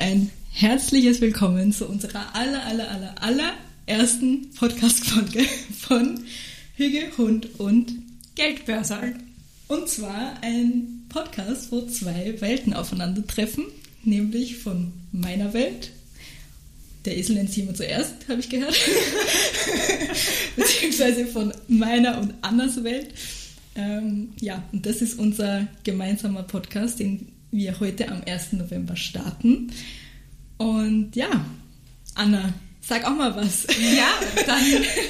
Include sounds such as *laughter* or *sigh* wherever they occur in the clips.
Ein herzliches Willkommen zu unserer aller, aller, aller, aller ersten Podcast-Folge von Hüge, Hund und Geldbörse. Und zwar ein Podcast, wo zwei Welten aufeinandertreffen, nämlich von meiner Welt. Der Esel nennt sich immer zuerst, habe ich gehört. *laughs* Beziehungsweise von meiner und Annas Welt. Ähm, ja, und das ist unser gemeinsamer Podcast, den wir heute am 1. November starten. Und ja, Anna, sag auch mal was. Ja, dann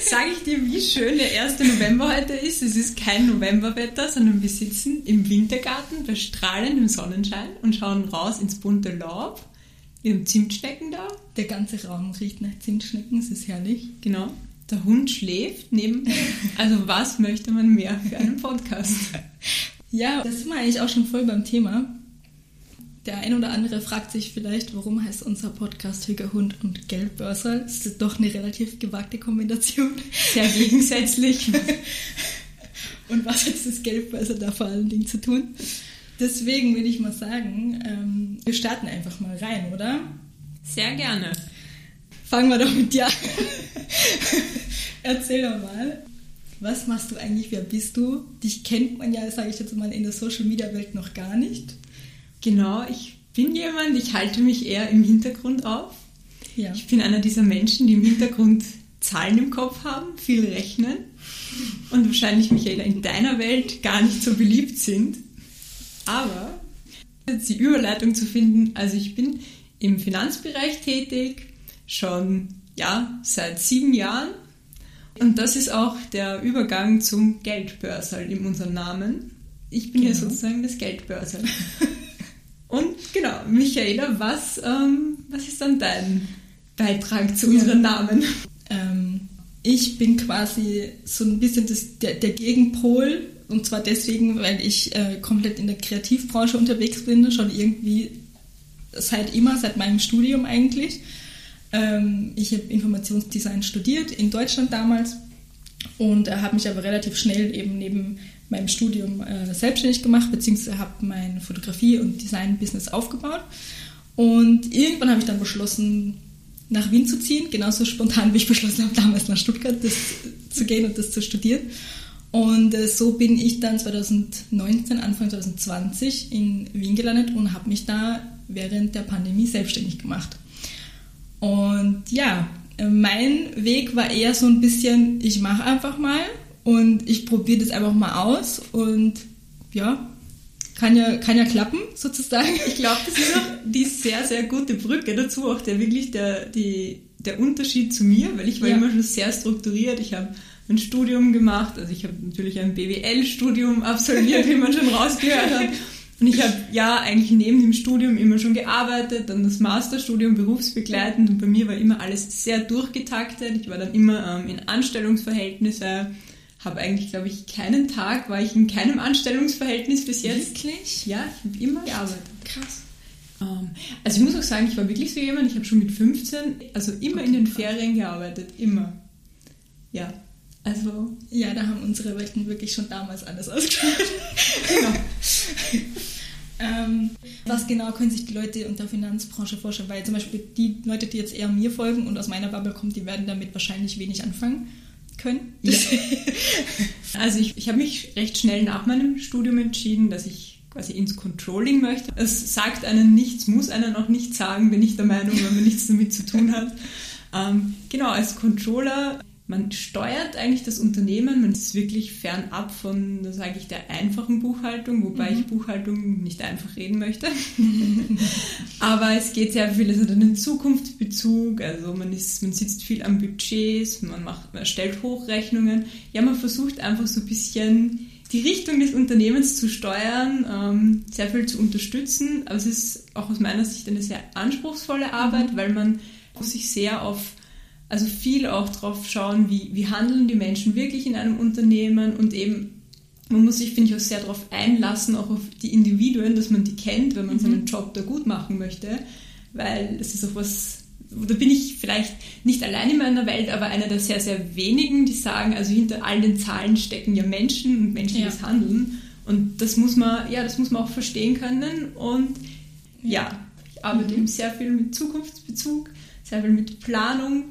sage ich dir, wie schön der 1. November heute ist. Es ist kein Novemberwetter, sondern wir sitzen im Wintergarten bei strahlendem Sonnenschein und schauen raus ins bunte Laub. Wir haben Zimtschnecken da. Der ganze Raum riecht nach Zimtschnecken, es ist herrlich. Genau. Der Hund schläft neben. Also was möchte man mehr für einen Podcast? Ja, das sind wir eigentlich auch schon voll beim Thema. Der ein oder andere fragt sich vielleicht, warum heißt unser Podcast Hüger Hund und Geldbörser? Das ist doch eine relativ gewagte Kombination. Sehr *laughs* gegensätzlich. und was hat das Geldbörser da vor allen Dingen zu tun? Deswegen würde ich mal sagen, ähm, wir starten einfach mal rein, oder? Sehr gerne. Fangen wir doch mit dir an. *laughs* Erzähl doch mal, was machst du eigentlich, wer bist du? Dich kennt man ja, sage ich jetzt mal, in der Social-Media-Welt noch gar nicht. Genau, ich bin jemand, ich halte mich eher im Hintergrund auf. Ja. Ich bin einer dieser Menschen, die im Hintergrund Zahlen im Kopf haben, viel rechnen und wahrscheinlich, Michaela, in deiner Welt gar nicht so beliebt sind. Aber jetzt die Überleitung zu finden, also ich bin im Finanzbereich tätig, schon ja, seit sieben Jahren. Und das ist auch der Übergang zum Geldbörsal in unserem Namen. Ich bin Genau. hier sozusagen das Geldbörsal. *laughs* Und genau, Michaela, was, ähm, was ist dann dein Beitrag zu Ja. unserem Namen? Ähm, ich bin quasi so ein bisschen das, der, der Gegenpol. Und zwar deswegen, weil ich äh, komplett in der Kreativbranche unterwegs bin, schon irgendwie seit immer, seit meinem Studium eigentlich. Ähm, ich habe Informationsdesign studiert in Deutschland damals und äh, habe mich aber relativ schnell eben neben meinem Studium äh, selbstständig gemacht, beziehungsweise habe mein Fotografie- und Design-Business aufgebaut. Und irgendwann habe ich dann beschlossen, nach Wien zu ziehen, genauso spontan wie ich beschlossen habe, damals nach Stuttgart das zu gehen und das zu studieren. Und äh, so bin ich dann 2019, Anfang 2020 in Wien gelandet und habe mich da während der Pandemie selbstständig gemacht. Und ja, mein Weg war eher so ein bisschen, ich mache einfach mal und ich probiere das einfach mal aus und ja, kann ja, kann ja klappen sozusagen. Ich glaube, das ist auch die sehr, sehr gute Brücke dazu, auch der wirklich der, die, der Unterschied zu mir, weil ich war Ja. immer schon sehr strukturiert. Ich habe ein Studium gemacht, also ich habe natürlich ein BWL-Studium absolviert, wie man schon rausgehört hat. Und ich habe ja eigentlich neben dem Studium immer schon gearbeitet, dann das Masterstudium berufsbegleitend und bei mir war immer alles sehr durchgetaktet. Ich war dann immer ähm, in Anstellungsverhältnisse, habe eigentlich, glaube ich, keinen Tag, war ich in keinem Anstellungsverhältnis bis jetzt. Wirklich? Ja, ich habe immer gearbeitet. Krass. Ähm, also ich muss auch sagen, ich war wirklich so jemand, ich habe schon mit 15, also immer in den Ferien gearbeitet, immer. Ja, also Ja, da haben unsere Welten wirklich schon damals anders ausgeschaut. genau. *laughs* ähm, was genau können sich die Leute unter Finanzbranche vorstellen? Weil zum Beispiel die Leute, die jetzt eher mir folgen und aus meiner Bubble kommen, die werden damit wahrscheinlich wenig anfangen können. Ja. *laughs* Also ich, ich habe mich recht schnell nach meinem Studium entschieden, dass ich quasi ins Controlling möchte. Es sagt einen nichts, muss einen auch nichts sagen, bin ich der Meinung, wenn man nichts damit zu tun hat. Ähm, genau, als Controller, man steuert eigentlich das Unternehmen, man ist wirklich fernab von, sage ich, der einfachen Buchhaltung, wobei ich Buchhaltung nicht einfach reden möchte. *laughs* Aber es geht sehr viel, es hat einen Zukunftsbezug, also man, ist, man sitzt viel am Budgets, man, macht, man stellt Hochrechnungen. Ja, man versucht einfach so ein bisschen die Richtung des Unternehmens zu steuern, ähm, sehr viel zu unterstützen. Aber es ist auch aus meiner Sicht eine sehr anspruchsvolle Arbeit, weil man muss sich sehr auf, also viel auch drauf schauen, wie, wie handeln die Menschen wirklich in einem Unternehmen und eben man muss sich, finde ich, auch sehr darauf einlassen, auch auf die Individuen, dass man die kennt, wenn man seinen Job da gut machen möchte, weil es ist auch was, da bin ich vielleicht nicht allein in meiner Welt, aber einer der sehr, sehr wenigen, die sagen, also hinter all den Zahlen stecken ja Menschen und menschliches Ja. Handeln. Und das muss man, ja, das muss man auch verstehen können. Und ja, Ich arbeite eben sehr viel mit Zukunftsbezug, sehr viel mit Planung.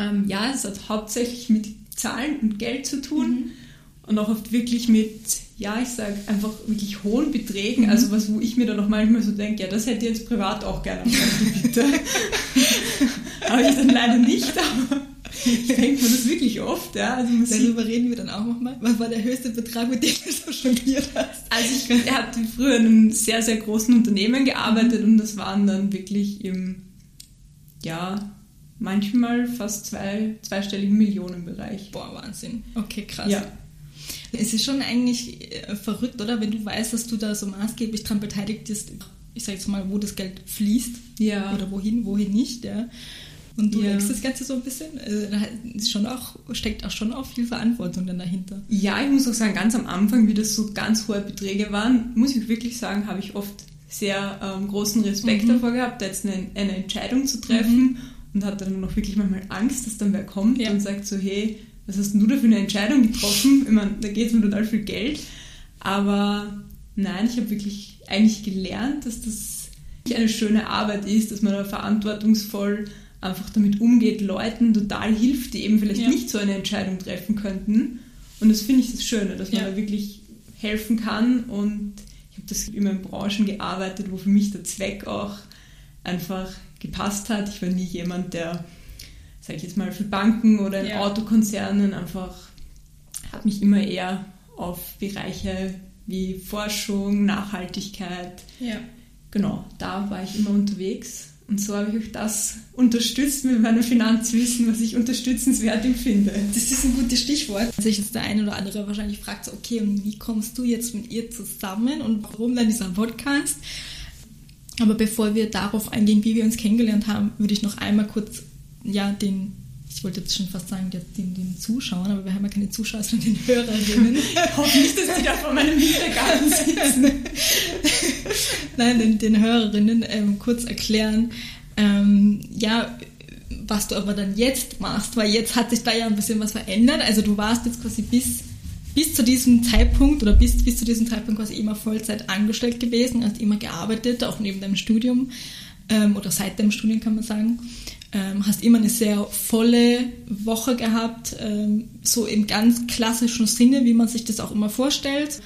Ähm, ja, es hat hauptsächlich mit Zahlen und Geld zu tun Mhm. und auch oft wirklich mit, ja, ich sage einfach wirklich hohen Beträgen. Mhm. Also was, wo ich mir dann auch manchmal so denke, ja, das hätte ich jetzt privat auch gerne Bitte. *laughs* Habe ich dann leider nicht, aber ich denke mir das wirklich oft. Ja. Also Darüber reden wir dann auch nochmal. Was war der höchste Betrag, mit dem du so jongliert hast? Also ich hatte früher in einem sehr, sehr großen Unternehmen gearbeitet und das waren dann wirklich im, ja, manchmal fast zwei, zweistelligen Millionenbereich. Boah, Wahnsinn. Okay, krass. Ja. Es ist schon eigentlich äh, verrückt, oder? Wenn du weißt, dass du da so maßgeblich dran beteiligt bist, ich sag jetzt mal, wo das Geld fließt Ja. oder wohin, wohin nicht, ja. Und du Ja. legst das Ganze so ein bisschen, also, ist schon auch, steckt auch schon auch viel Verantwortung dann dahinter. Ja, ich muss auch sagen, ganz am Anfang, wie das so ganz hohe Beträge waren, muss ich wirklich sagen, habe ich oft sehr ähm, großen Respekt Mhm. davor gehabt, da jetzt eine, eine Entscheidung zu treffen und hatte dann auch wirklich manchmal Angst, dass dann wer kommt Ja. und sagt so, hey, was hast denn du da für eine Entscheidung getroffen? Ich meine, da geht es um total viel Geld. Aber nein, ich habe wirklich eigentlich gelernt, dass das eine schöne Arbeit ist, dass man da verantwortungsvoll einfach damit umgeht, Leuten total hilft, die eben vielleicht Ja. nicht so eine Entscheidung treffen könnten. Und das finde ich das Schöne, dass man Ja. da wirklich helfen kann. Und ich habe das immer in Branchen gearbeitet, wo für mich der Zweck auch einfach gepasst hat. Ich war nie jemand, der, sage ich jetzt mal, für Banken oder in Ja. Autokonzernen einfach, habe mich immer eher auf Bereiche wie Forschung, Nachhaltigkeit, Ja. genau, da war ich immer unterwegs. Und so habe ich auch das unterstützt mit meinem Finanzwissen, was ich unterstützenswert empfinde. Das ist ein gutes Stichwort. Sich jetzt der eine oder andere wahrscheinlich fragt, so, okay, und wie kommst du jetzt mit ihr zusammen und warum dann dieser Podcast? Aber bevor wir darauf eingehen, wie wir uns kennengelernt haben, würde ich noch einmal kurz, ja, den, ich wollte jetzt schon fast sagen, den, den Zuschauern, aber wir haben ja keine Zuschauer, sondern den Hörerinnen. *laughs* Ich hoffe nicht, dass die da vor meinem Hintergarten sitzen. *laughs* Nein, den, den Hörerinnen ähm, kurz erklären, ähm, ja, was du aber dann jetzt machst, weil jetzt hat sich da ja ein bisschen was verändert. Also du warst jetzt quasi bis, bis zu diesem Zeitpunkt oder bis, bis zu diesem Zeitpunkt quasi immer Vollzeit angestellt gewesen, hast immer gearbeitet, auch neben deinem Studium ähm, oder seit deinem Studium kann man sagen. Ähm, hast immer eine sehr volle Woche gehabt, ähm, so im ganz klassischen Sinne, wie man sich das auch immer vorstellt.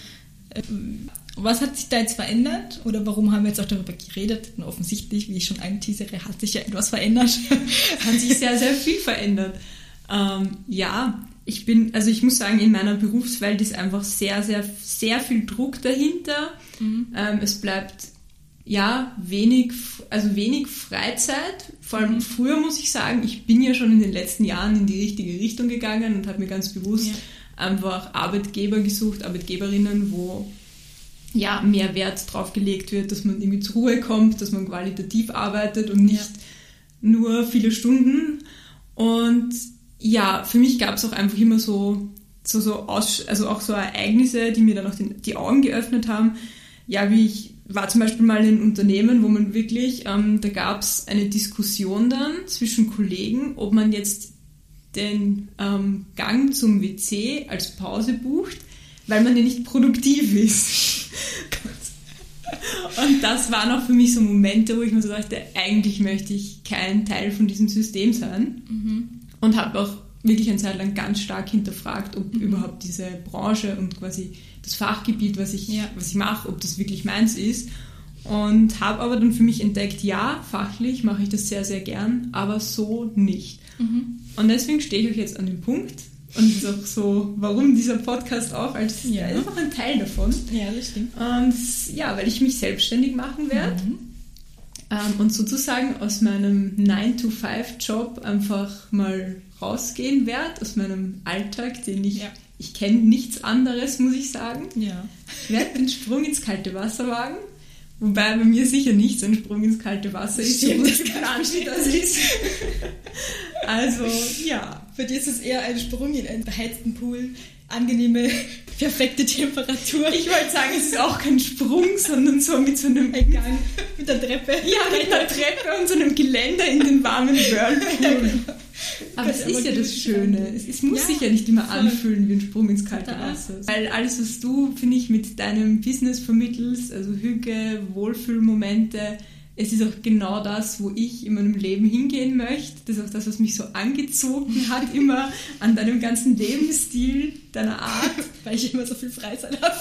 Ähm, was hat sich da jetzt verändert oder warum haben wir jetzt auch darüber geredet? Und offensichtlich, wie ich schon anteasere, hat sich ja etwas verändert. Hat sich sehr, sehr viel verändert. Ähm, ja, ich bin, also ich muss sagen, in meiner Berufswelt ist einfach sehr, sehr, sehr viel Druck dahinter. Ähm, es bleibt ja wenig, also wenig Freizeit. Vor allem früher muss ich sagen, ich bin ja schon in den letzten Jahren in die richtige Richtung gegangen und habe mir ganz bewusst Ja. einfach Arbeitgeber gesucht, Arbeitgeberinnen, wo ja, mehr Wert drauf gelegt wird, dass man irgendwie zur Ruhe kommt, dass man qualitativ arbeitet und nicht nur viele Stunden. Und ja, für mich gab es auch einfach immer so, so, so Aus, also auch so Ereignisse, die mir dann auch den, die Augen geöffnet haben. Ja, wie ich war zum Beispiel mal in einem Unternehmen, wo man wirklich, ähm, da gab es eine Diskussion dann zwischen Kollegen, ob man jetzt den ähm, Gang zum WC als Pause bucht, weil man ja nicht produktiv ist. *laughs* Und das waren auch für mich so Momente, wo ich mir so dachte, eigentlich möchte ich kein Teil von diesem System sein. Und habe auch wirklich eine Zeit lang ganz stark hinterfragt, ob überhaupt diese Branche und quasi das Fachgebiet, was ich, Ja. was ich mache, ob das wirklich meins ist. Und habe aber dann für mich entdeckt, ja, fachlich mache ich das sehr, sehr gern, aber so nicht. Und deswegen stehe ich euch jetzt an dem Punkt. Und ist auch so, warum dieser Podcast auch als Ja. einfach ein Teil davon. Ja, das stimmt. Und ja, weil ich mich selbstständig machen werde ähm, und sozusagen aus meinem 9-to-5-Job einfach mal rausgehen werde, aus meinem Alltag, den ich, Ja. ich kenne nichts anderes, muss ich sagen. Ja. Ich werde den Sprung ins kalte Wasser wagen. Wobei bei mir sicher nicht so ein Sprung ins kalte Wasser ist, so Stimmt, gut kann geplant wie das ist. Also, ja. Für dich ist es eher ein Sprung in einen beheizten Pool, angenehme, *laughs* perfekte Temperatur. Ich wollte sagen, es ist auch kein Sprung, sondern so mit so einem ein Gang mit der Treppe. Ja, mit einer Treppe und so einem Geländer in den warmen Whirlpool. Aber Gott, es aber ist ja das Schöne. Es, es muss Ja, sich ja nicht immer anfühlen wie ein Sprung ins kalte. Wasser. Weil alles, was du, finde ich, mit deinem Business vermittelst, also Hüge, Wohlfühlmomente, es ist auch genau das, wo ich in meinem Leben hingehen möchte. Das ist auch das, was mich so angezogen hat, *laughs* immer an deinem ganzen Lebensstil, deiner Art. *laughs* Weil ich immer so viel Freizeit habe. *laughs*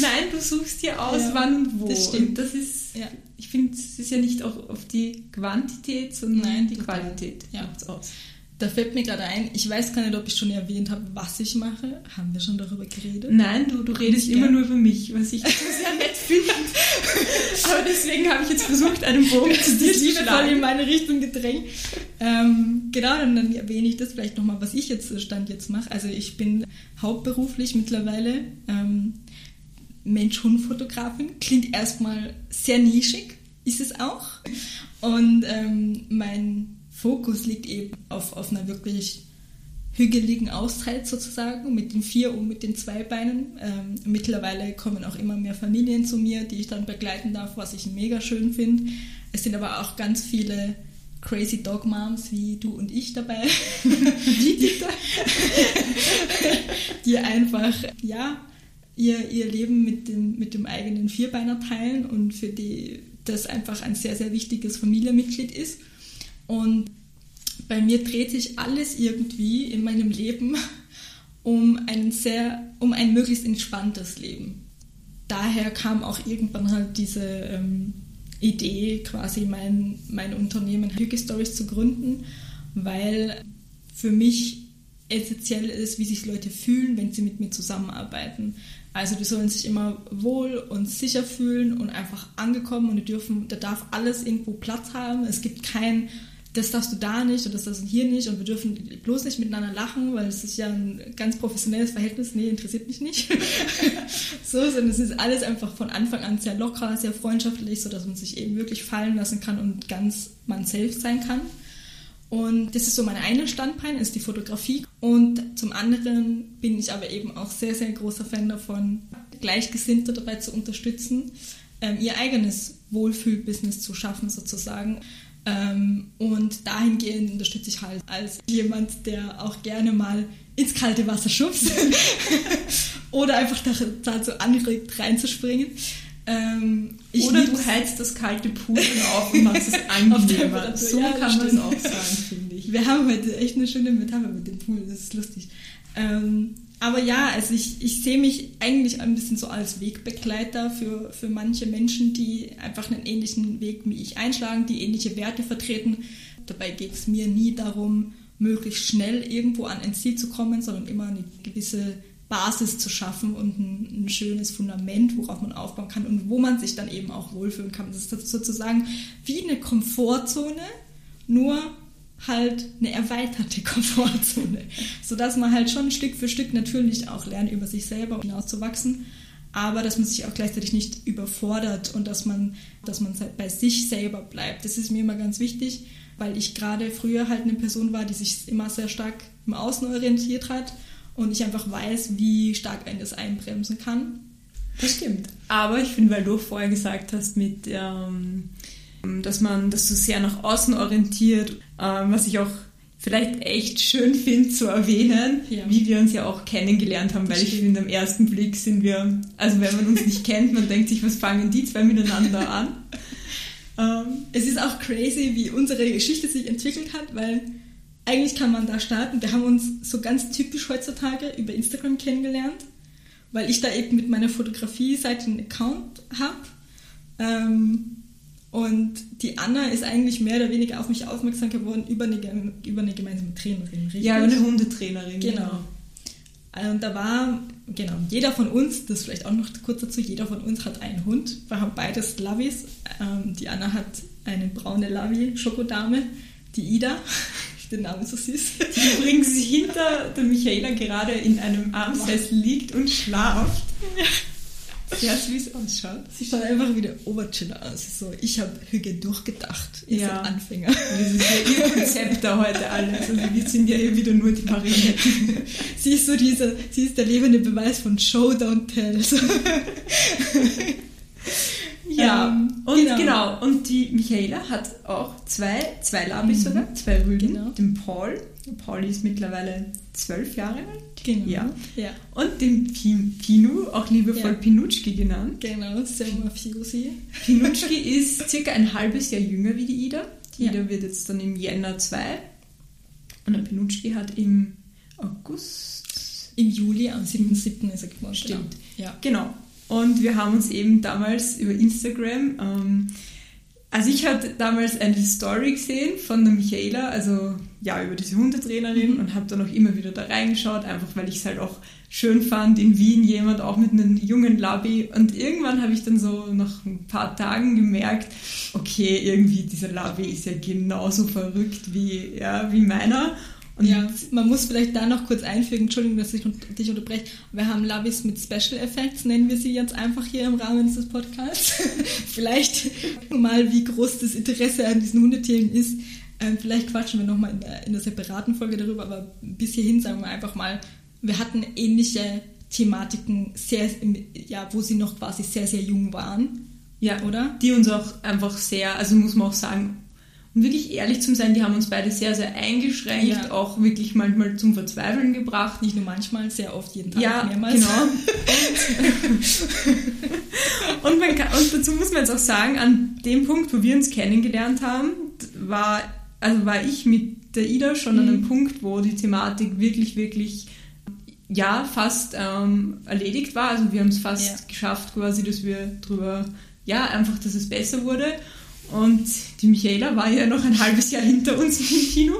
Nein, du suchst dir aus, ja, wann und wo. Das stimmt. Und das ist, ja. ich finde, es ist ja nicht auch auf die Quantität, sondern Nein, die Qualität. Ja. aus. Da fällt mir gerade ein, ich weiß gar nicht, ob ich schon erwähnt habe, was ich mache. Haben wir schon darüber geredet? Nein, du, du redest immer nur über mich, was ich sehr nett finde. *laughs* Aber deswegen habe ich jetzt versucht, einen Bogen zu dir zu schlagen. in meine Richtung gedrängt. Ähm, genau, dann, dann erwähne ich das vielleicht nochmal, was ich jetzt Stand jetzt mache. Also ich bin hauptberuflich mittlerweile ähm, Mensch-Hund-Fotografin. Klingt erstmal sehr nischig, ist es auch. Und ähm, mein Fokus liegt eben auf, auf einer wirklich hügeligen Auszeit sozusagen mit den vier und mit den zwei Beinen. Ähm, mittlerweile kommen auch immer mehr Familien zu mir, die ich dann begleiten darf, was ich mega schön finde. Es sind aber auch ganz viele Crazy Dog Moms wie du und ich dabei, *laughs* die, die einfach ja ihr, ihr Leben mit dem, mit dem eigenen Vierbeiner teilen und für die das einfach ein sehr, sehr wichtiges Familienmitglied ist. Und bei mir dreht sich alles irgendwie in meinem Leben *laughs* um ein sehr, um ein möglichst entspanntes Leben. Daher kam auch irgendwann halt diese ähm, Idee, quasi mein, mein Unternehmen Hüge Stories zu gründen, weil für mich essentiell ist, wie sich Leute fühlen, wenn sie mit mir zusammenarbeiten. Also die sollen sich immer wohl und sicher fühlen und einfach angekommen und die dürfen, da darf alles irgendwo Platz haben. Es gibt kein das darfst du da nicht und das darfst du hier nicht und wir dürfen bloß nicht miteinander lachen, weil es ist ja ein ganz professionelles Verhältnis. Nee, interessiert mich nicht. *laughs* so, sondern es ist alles einfach von Anfang an sehr locker, sehr freundschaftlich, sodass man sich eben wirklich fallen lassen kann und ganz man selbst sein kann. Und das ist so mein einer Standbein, ist die Fotografie. Und zum anderen bin ich aber eben auch sehr, sehr großer Fan davon, Gleichgesinnte dabei zu unterstützen, ähm, ihr eigenes Wohlfühlbusiness zu schaffen sozusagen. Ähm, und dahingehend unterstütze ich halt als jemand, der auch gerne mal ins kalte Wasser schubst *laughs* oder einfach dazu anregt, reinzuspringen. Ähm, oder du heizt das kalte Pool auf und machst es *laughs* angenehmer. so ja, kann man es auch sagen. Wir haben heute echt eine schöne Metapher mit dem Pool, das ist lustig. Ähm, aber ja, also ich, ich sehe mich eigentlich ein bisschen so als Wegbegleiter für, für manche Menschen, die einfach einen ähnlichen Weg wie ich einschlagen, die ähnliche Werte vertreten. Dabei geht es mir nie darum, möglichst schnell irgendwo an ein Ziel zu kommen, sondern immer eine gewisse Basis zu schaffen und ein, ein, schönes Fundament, worauf man aufbauen kann und wo man sich dann eben auch wohlfühlen kann. Das ist sozusagen wie eine Komfortzone, nur halt eine erweiterte *laughs* Komfortzone, sodass man halt schon Stück für Stück natürlich auch lernt, über sich selber hinauszuwachsen, aber dass man sich auch gleichzeitig nicht überfordert und dass man, dass man halt bei sich selber bleibt. Das ist mir immer ganz wichtig, weil ich gerade früher halt eine Person war, die sich immer sehr stark im Außen orientiert hat und ich einfach weiß, wie stark einen das einbremsen kann. Das stimmt. Aber ich finde, weil du vorher gesagt hast, mit ähm, dass man das so sehr nach außen orientiert, ähm, was ich auch vielleicht echt schön finde zu erwähnen, ja. wie wir uns ja auch kennengelernt haben, weil ich finde, am ersten Blick sind wir, also wenn man uns nicht *laughs* kennt, man denkt sich, was fangen die zwei miteinander *laughs* an? Ähm, es ist auch crazy, wie unsere Geschichte sich entwickelt hat, weil eigentlich kann man da starten. Wir haben uns so ganz typisch heutzutage über Instagram kennengelernt, weil ich da eben mit meiner Fotografie-Seite einen Account habe. Ähm, und die Anna ist eigentlich mehr oder weniger auf mich aufmerksam geworden über eine, über eine gemeinsame Trainerin, richtig? Ja, eine Hundetrainerin. Genau. genau. Und da war, genau, jeder von uns, das vielleicht auch noch kurz dazu, jeder von uns hat einen Hund. Wir haben beides Lavis. Ähm, die Anna hat eine braune Lavi, Schokodame, die Ida. *laughs* Den Namen so süß. Die übrigens hinter der Michaela gerade in einem Armsessel liegt und schlaft. Ja, wie es ausschaut. Sie schaut einfach wie der Oberchiller aus. So, ich habe Hüge durchgedacht. Ihr ja. seid Anfänger. Das ist ja ihr Konzept da heute alles. Also wir sind ja eh wieder nur die Marionetten. *laughs* sie ist so dieser, sie ist der lebende Beweis von Show, don't tell. *laughs* Ja, ähm, und genau. genau. Und die Michaela hat auch zwei, zwei Labis mhm. sogar, zwei Rüden. Genau. Den Paul Pauli ist mittlerweile zwölf Jahre alt. Genau. Ja. ja. Und den Pi- Pinu, auch liebevoll Ja. Pinutschki genannt. Genau, Selma Fiusi. Pinutschki ist circa ein halbes Jahr jünger wie die Ida. Die Ja. Ida wird jetzt dann im Jänner zwei. Und der Pinutschki hat im August. Im Juli, am 7.7. ist er geboren. Stimmt. Genau. Ja. Genau. Und wir haben uns eben damals über Instagram, ähm, also ich hatte damals eine Story gesehen von der Michaela, also ja, über diese Hundetrainerin Mhm. und habe dann auch immer wieder da reingeschaut, einfach weil ich es halt auch schön fand, in Wien jemand auch mit einem jungen Labby. Und irgendwann habe ich dann so nach ein paar Tagen gemerkt, okay, irgendwie dieser Labby ist ja genauso verrückt wie, ja, wie meiner. Und ja, man muss vielleicht da noch kurz einfügen, Entschuldigung, dass ich dich unterbreche. Wir haben Labis mit Special Effects, nennen wir sie jetzt einfach hier im Rahmen dieses Podcasts. *laughs* vielleicht mal, wie groß das Interesse an diesen Hundetieren ist. Ähm, vielleicht quatschen wir nochmal in der, in der separaten Folge darüber, aber bis hierhin sagen wir einfach mal, wir hatten ähnliche Thematiken, sehr, ja, wo sie noch quasi sehr, sehr jung waren. Ja, Oder? Die uns auch einfach sehr, also muss man auch sagen, um wirklich ehrlich zu sein, die haben uns beide sehr, sehr eingeschränkt, Ja. auch wirklich manchmal zum Verzweifeln gebracht. Nicht nur manchmal, sehr oft, jeden Tag, Ja, mehrmals. genau. und, *laughs* kann, und dazu muss man jetzt auch sagen, an dem Punkt, wo wir uns kennengelernt haben, war, also war ich mit der Ida schon an einem Mhm. Punkt, wo die Thematik wirklich, wirklich ja, fast ähm, erledigt war. Also wir haben es fast Ja. geschafft, quasi, dass wir drüber, ja, einfach, dass es besser wurde. Und die Michaela war ja noch ein halbes Jahr hinter uns im Kino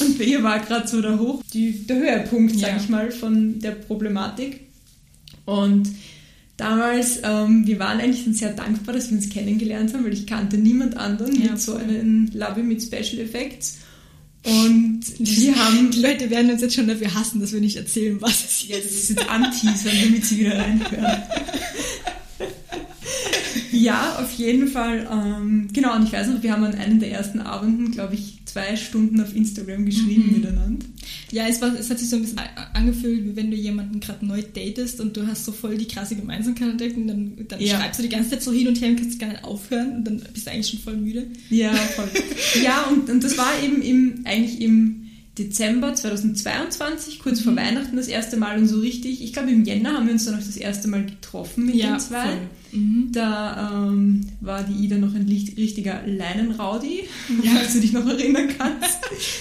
und bei ihr war gerade so der Hoch, die, der Höhepunkt, sag Ja. ich mal, von der Problematik. Und damals, ähm, wir waren eigentlich dann sehr dankbar, dass wir uns kennengelernt haben, weil ich kannte niemand anderen Ja, mit so einem Labby mit Special Effects. Und wir *laughs* haben Die Leute werden uns jetzt schon dafür hassen, dass wir nicht erzählen, was es Ja, das ist. ist jetzt anteasern, damit sie wieder reinhören. ja, auf jeden Fall. Ähm, genau, und ich weiß noch, wir haben an einem der ersten Abenden, glaube ich, zwei Stunden auf Instagram geschrieben Mhm. miteinander. Ja, es, war, es hat sich so ein bisschen angefühlt, wie wenn du jemanden gerade neu datest und du hast so voll die krasse Gemeinsamkeit entdeckt und dann, dann Ja. schreibst du die ganze Zeit so hin und her und kannst gar nicht aufhören und dann bist du eigentlich schon voll müde. Ja, voll. ja, und, und das war eben im, eigentlich im Dezember 2022, kurz vor Mhm. Weihnachten das erste Mal und so richtig. Ich glaube, im Jänner haben wir uns dann auch das erste Mal getroffen mit den zwei. voll. Mhm. Da ähm, war die Ida noch ein richtiger Leinenraudi, Ja. *laughs* falls du dich noch erinnern kannst.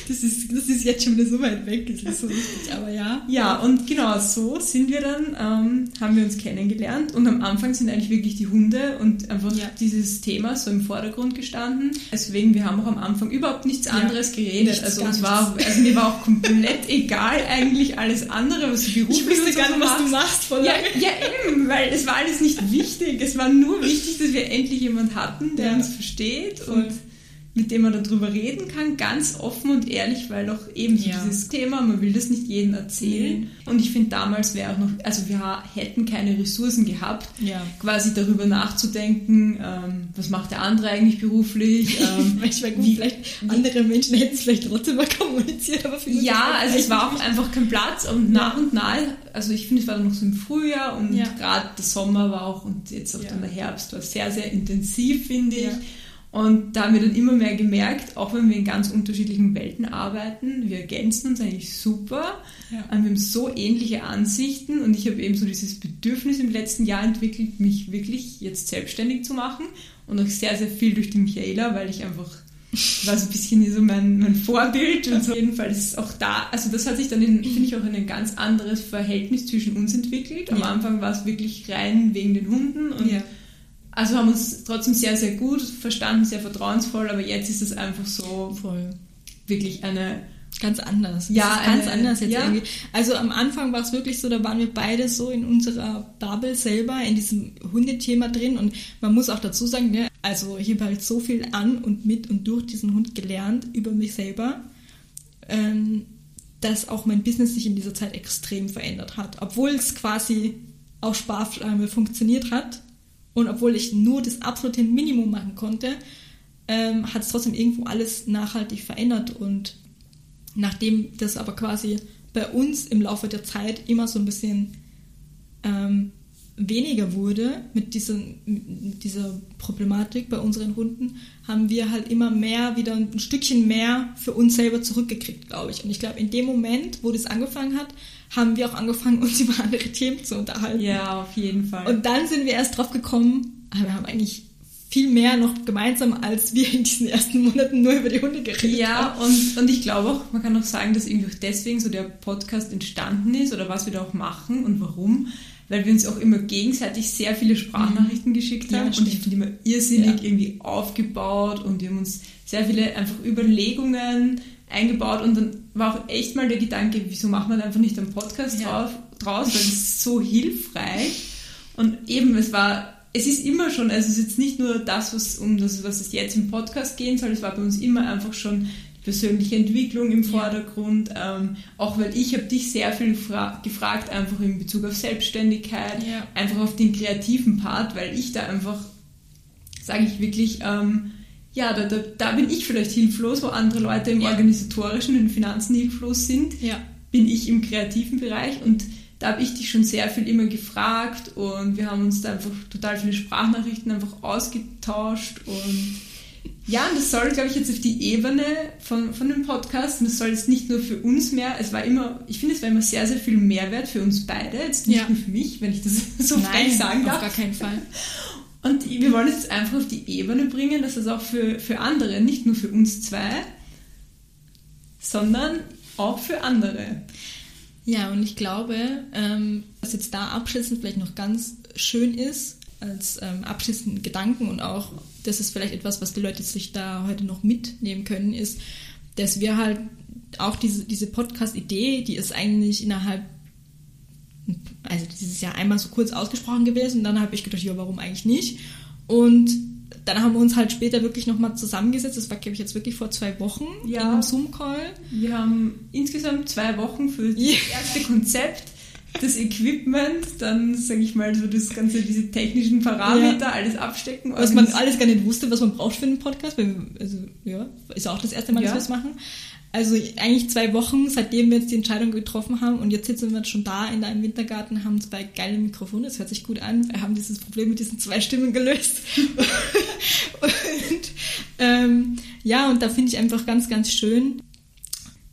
Das, ist, das ist jetzt schon wieder so weit weg, das ist so wichtig, aber ja. Ja, und genau so sind wir dann, ähm, haben wir uns kennengelernt und am Anfang sind eigentlich wirklich die Hunde und einfach Ja. dieses Thema so im Vordergrund gestanden. Deswegen, wir haben auch am Anfang überhaupt nichts Ja, anderes geredet. nichts, also uns war, also mir war auch komplett *laughs* egal eigentlich alles andere, was du beruflich Ich wusste gar nicht, was du machst. voll Ja, ja, eben, weil es war alles nicht wichtig. Es war nur wichtig, dass wir endlich jemanden hatten, der Ja. uns versteht Voll. und mit dem man darüber reden kann, ganz offen und ehrlich, weil auch eben so Ja. dieses Thema, man will das nicht jedem erzählen. Und ich finde, damals wäre auch noch, also wir hätten keine Ressourcen gehabt, Ja. quasi darüber nachzudenken, ähm, was macht der andere eigentlich beruflich. *laughs* Ähm, Manchmal gut, wie- vielleicht andere Menschen hätten es vielleicht trotzdem mal kommuniziert, aber für Ja, also es war auch einfach kein Platz und nach Ja. und nach, also ich finde, es war dann noch so im Frühjahr und gerade der Sommer war auch und jetzt auch dann der Herbst war sehr, sehr intensiv, finde ich. Und da haben wir dann immer mehr gemerkt, auch wenn wir in ganz unterschiedlichen Welten arbeiten, wir ergänzen uns eigentlich super. Ja. Wir haben so ähnliche Ansichten und ich habe eben so dieses Bedürfnis im letzten Jahr entwickelt, mich wirklich jetzt selbstständig zu machen und auch sehr, sehr viel durch die Michaela, weil ich einfach war so ein bisschen so mein, mein Vorbild und so. *laughs* Auf jeden Fall ist es auch da, also das hat sich dann, in- finde ich, auch in ein ganz anderes Verhältnis zwischen uns entwickelt. Am Ja. Anfang war es wirklich rein wegen den Hunden und Ja. Also haben uns trotzdem sehr, sehr gut verstanden, sehr vertrauensvoll, aber jetzt ist es einfach so Voll. wirklich eine Ganz anders. Ja, ganz eine- anders jetzt ja. irgendwie. Also am Anfang war es wirklich so, da waren wir beide so in unserer Bubble selber, in diesem Hundethema drin und man muss auch dazu sagen, ne, also ich habe halt so viel an und mit und durch diesen Hund gelernt über mich selber, ähm, dass auch mein Business sich in dieser Zeit extrem verändert hat. Obwohl es quasi auf Sparflamme funktioniert hat und obwohl ich nur das absolute Minimum machen konnte, ähm, hat es trotzdem irgendwo alles nachhaltig verändert. Und nachdem das aber quasi bei uns im Laufe der Zeit immer so ein bisschen ähm, weniger wurde mit, diesen, mit dieser Problematik bei unseren Hunden, haben wir halt immer mehr, wieder ein Stückchen mehr für uns selber zurückgekriegt, glaube ich. Und ich glaube, in dem Moment, wo das angefangen hat, haben wir auch angefangen, *laughs* uns über andere Themen zu unterhalten. Ja, auf jeden Fall. Und dann sind wir erst drauf gekommen, ah, wir haben eigentlich viel mehr noch gemeinsam, als wir in diesen ersten Monaten nur über die Hunde geredet ja, haben. Ja, und, und ich glaube auch, man kann auch sagen, dass irgendwie deswegen so der Podcast entstanden ist oder was wir da auch machen und warum weil wir uns auch immer gegenseitig sehr viele Sprachnachrichten mhm. geschickt haben ja, und ich finde immer irrsinnig ja. irgendwie aufgebaut und wir haben uns sehr viele einfach Überlegungen eingebaut und dann war auch echt mal der Gedanke, wieso machen wir da einfach nicht einen Podcast ja. drauf, draus, weil es ist so hilfreich und eben es war es ist immer schon, also es ist jetzt nicht nur das, was um das, was es jetzt im Podcast gehen soll, es war bei uns immer einfach schon persönliche Entwicklung im Vordergrund, ja. ähm, auch weil ich habe dich sehr viel gefragt, einfach in Bezug auf Selbstständigkeit, ja. einfach auf den kreativen Part, weil ich da einfach, sage ich wirklich, ähm, ja, da, da, da, bin ich vielleicht hilflos, wo andere Leute im ja. organisatorischen, in Finanzen hilflos sind, bin ich im kreativen Bereich und da habe ich dich schon sehr viel immer gefragt und wir haben uns da einfach total viele Sprachnachrichten einfach ausgetauscht und ja, und das soll, glaube ich, jetzt auf die Ebene von, von dem Podcast, und das soll jetzt nicht nur für uns mehr, es war immer, ich finde, es war immer sehr, sehr viel Mehrwert für uns beide, jetzt nicht ja. nur für mich, wenn ich das *laughs* so Nein, frei sagen darf. auf gar keinen Fall. Und wir wollen es jetzt einfach auf die Ebene bringen, dass es auch für, für andere, nicht nur für uns zwei, sondern auch für andere. Ja, und ich glaube, ähm, was jetzt da abschließend vielleicht noch ganz schön ist, als ähm, abschließenden Gedanken und auch, das ist vielleicht etwas, was die Leute sich da heute noch mitnehmen können, ist, dass wir halt auch diese, diese Podcast-Idee, die ist eigentlich innerhalb, also dieses Jahr einmal so kurz ausgesprochen gewesen und dann habe ich gedacht, ja, warum eigentlich nicht? Und dann haben wir uns halt später wirklich nochmal zusammengesetzt. Das war, glaube ich, jetzt wirklich vor zwei Wochen ja. in einem Zoom-Call. Wir haben insgesamt zwei Wochen für das erste Konzept das Equipment, dann sage ich mal so das ganze, diese technischen Parameter, ja. alles abstecken. Was man alles gar nicht wusste, was man braucht für einen Podcast. Also ja, ist auch das erste Mal, dass wir es machen. Also eigentlich zwei Wochen, seitdem wir jetzt die Entscheidung getroffen haben und jetzt sitzen wir schon da in deinem Wintergarten, haben zwei geile Mikrofone, das hört sich gut an. Wir haben dieses Problem mit diesen zwei Stimmen gelöst. *laughs* *laughs* und ähm, ja, und da finde ich einfach ganz, ganz schön,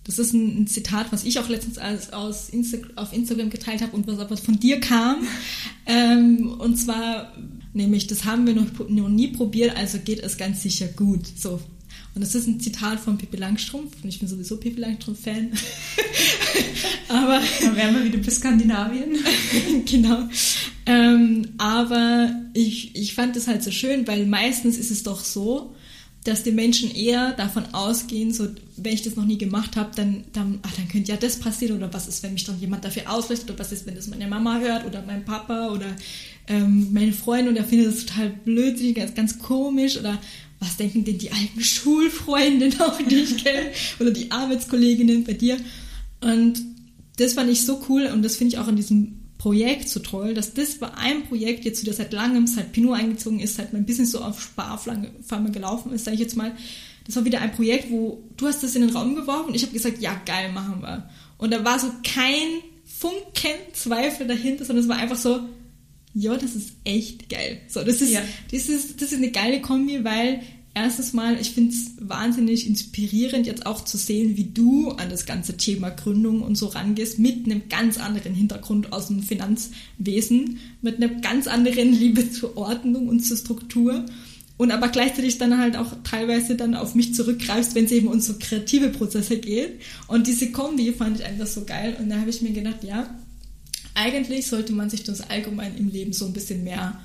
das ist ein, ein, Zitat, was ich auch letztens als, aus Insta auf Instagram geteilt habe und was aber von dir kam. *laughs* Ähm, und zwar, nämlich, das haben wir noch, noch nie probiert, also geht es ganz sicher gut. So. Und das ist ein Zitat von Pippi Langstrumpf. Und ich bin sowieso Pippi Langstrumpf-Fan. *laughs* aber. Dann wären wir wieder bei Skandinavien. *laughs* genau. Ähm, aber ich, ich fand es halt so schön, weil meistens ist es doch so, dass die Menschen eher davon ausgehen, so wenn ich das noch nie gemacht habe, dann, dann, ach, dann könnte ja das passieren oder was ist, wenn mich dann jemand dafür ausrichtet oder was ist, wenn das meine Mama hört oder mein Papa oder ähm, meine Freunde und er findet das total blödsinnig, ganz, ganz komisch oder was denken denn die alten Schulfreunde noch, die ich kenne *laughs* oder die Arbeitskolleginnen bei dir? Und das fand ich so cool und das finde ich auch in diesem Projekt so toll, dass das bei einem Projekt jetzt wieder seit langem, seit Pinot eingezogen ist, seit mein Business so auf Sparflamme gelaufen ist, sage ich jetzt mal, das war wieder ein Projekt, wo du hast das in den Raum geworfen und ich habe gesagt, ja geil, machen wir. Und da war so kein Funken Zweifel dahinter, sondern es war einfach so, ja, das ist echt geil. So, das ist, ja. das ist, das ist eine geile Kombi, weil Erstes Mal, ich finde es wahnsinnig inspirierend, jetzt auch zu sehen, wie du an das ganze Thema Gründung und so rangehst, mit einem ganz anderen Hintergrund aus dem Finanzwesen, mit einer ganz anderen *laughs* Liebe zur Ordnung und zur Struktur und aber gleichzeitig dann halt auch teilweise dann auf mich zurückgreifst, wenn es eben um so kreative Prozesse geht. Und diese Kombi fand ich einfach so geil und da habe ich mir gedacht, ja, eigentlich sollte man sich das allgemein im Leben so ein bisschen mehr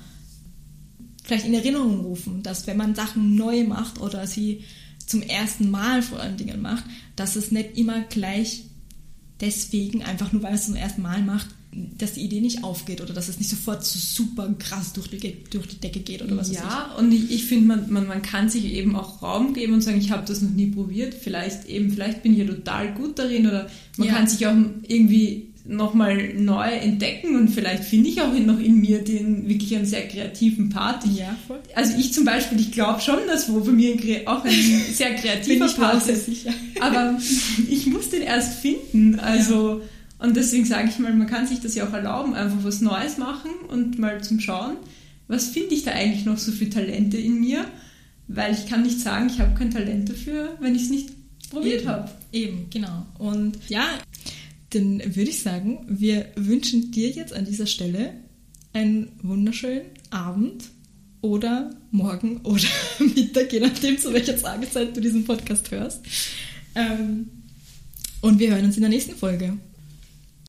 vielleicht in Erinnerung rufen, dass wenn man Sachen neu macht oder sie zum ersten Mal vor allen Dingen macht, dass es nicht immer gleich deswegen, einfach nur weil es zum ersten Mal macht, dass die Idee nicht aufgeht oder dass es nicht sofort so super krass durch die, durch die Decke geht oder was Ja, und ich, ich finde, man, man, man kann sich eben auch Raum geben und sagen, ich habe das noch nie probiert, vielleicht eben, vielleicht bin ich ja total gut darin oder man ja. kann sich auch irgendwie nochmal neu entdecken und vielleicht finde ich auch noch in mir den wirklich einen sehr kreativen Part. ja, voll. Also ich zum Beispiel, ich glaube schon, dass wo bei mir auch ein *laughs* sehr kreativer Part ist. Sicher. Aber ich muss den erst finden. Also ja. Und deswegen sage ich mal, man kann sich das ja auch erlauben, einfach was Neues machen und mal zum Schauen, was finde ich da eigentlich noch so für Talente in mir, weil ich kann nicht sagen, ich habe kein Talent dafür, wenn ich es nicht probiert habe. Eben, genau. Und ja, dann würde ich sagen, wir wünschen dir jetzt an dieser Stelle einen wunderschönen Abend oder morgen oder *laughs* Mittag, je nachdem, zu welcher Tageszeit du diesen Podcast hörst. Ähm, und wir hören uns in der nächsten Folge.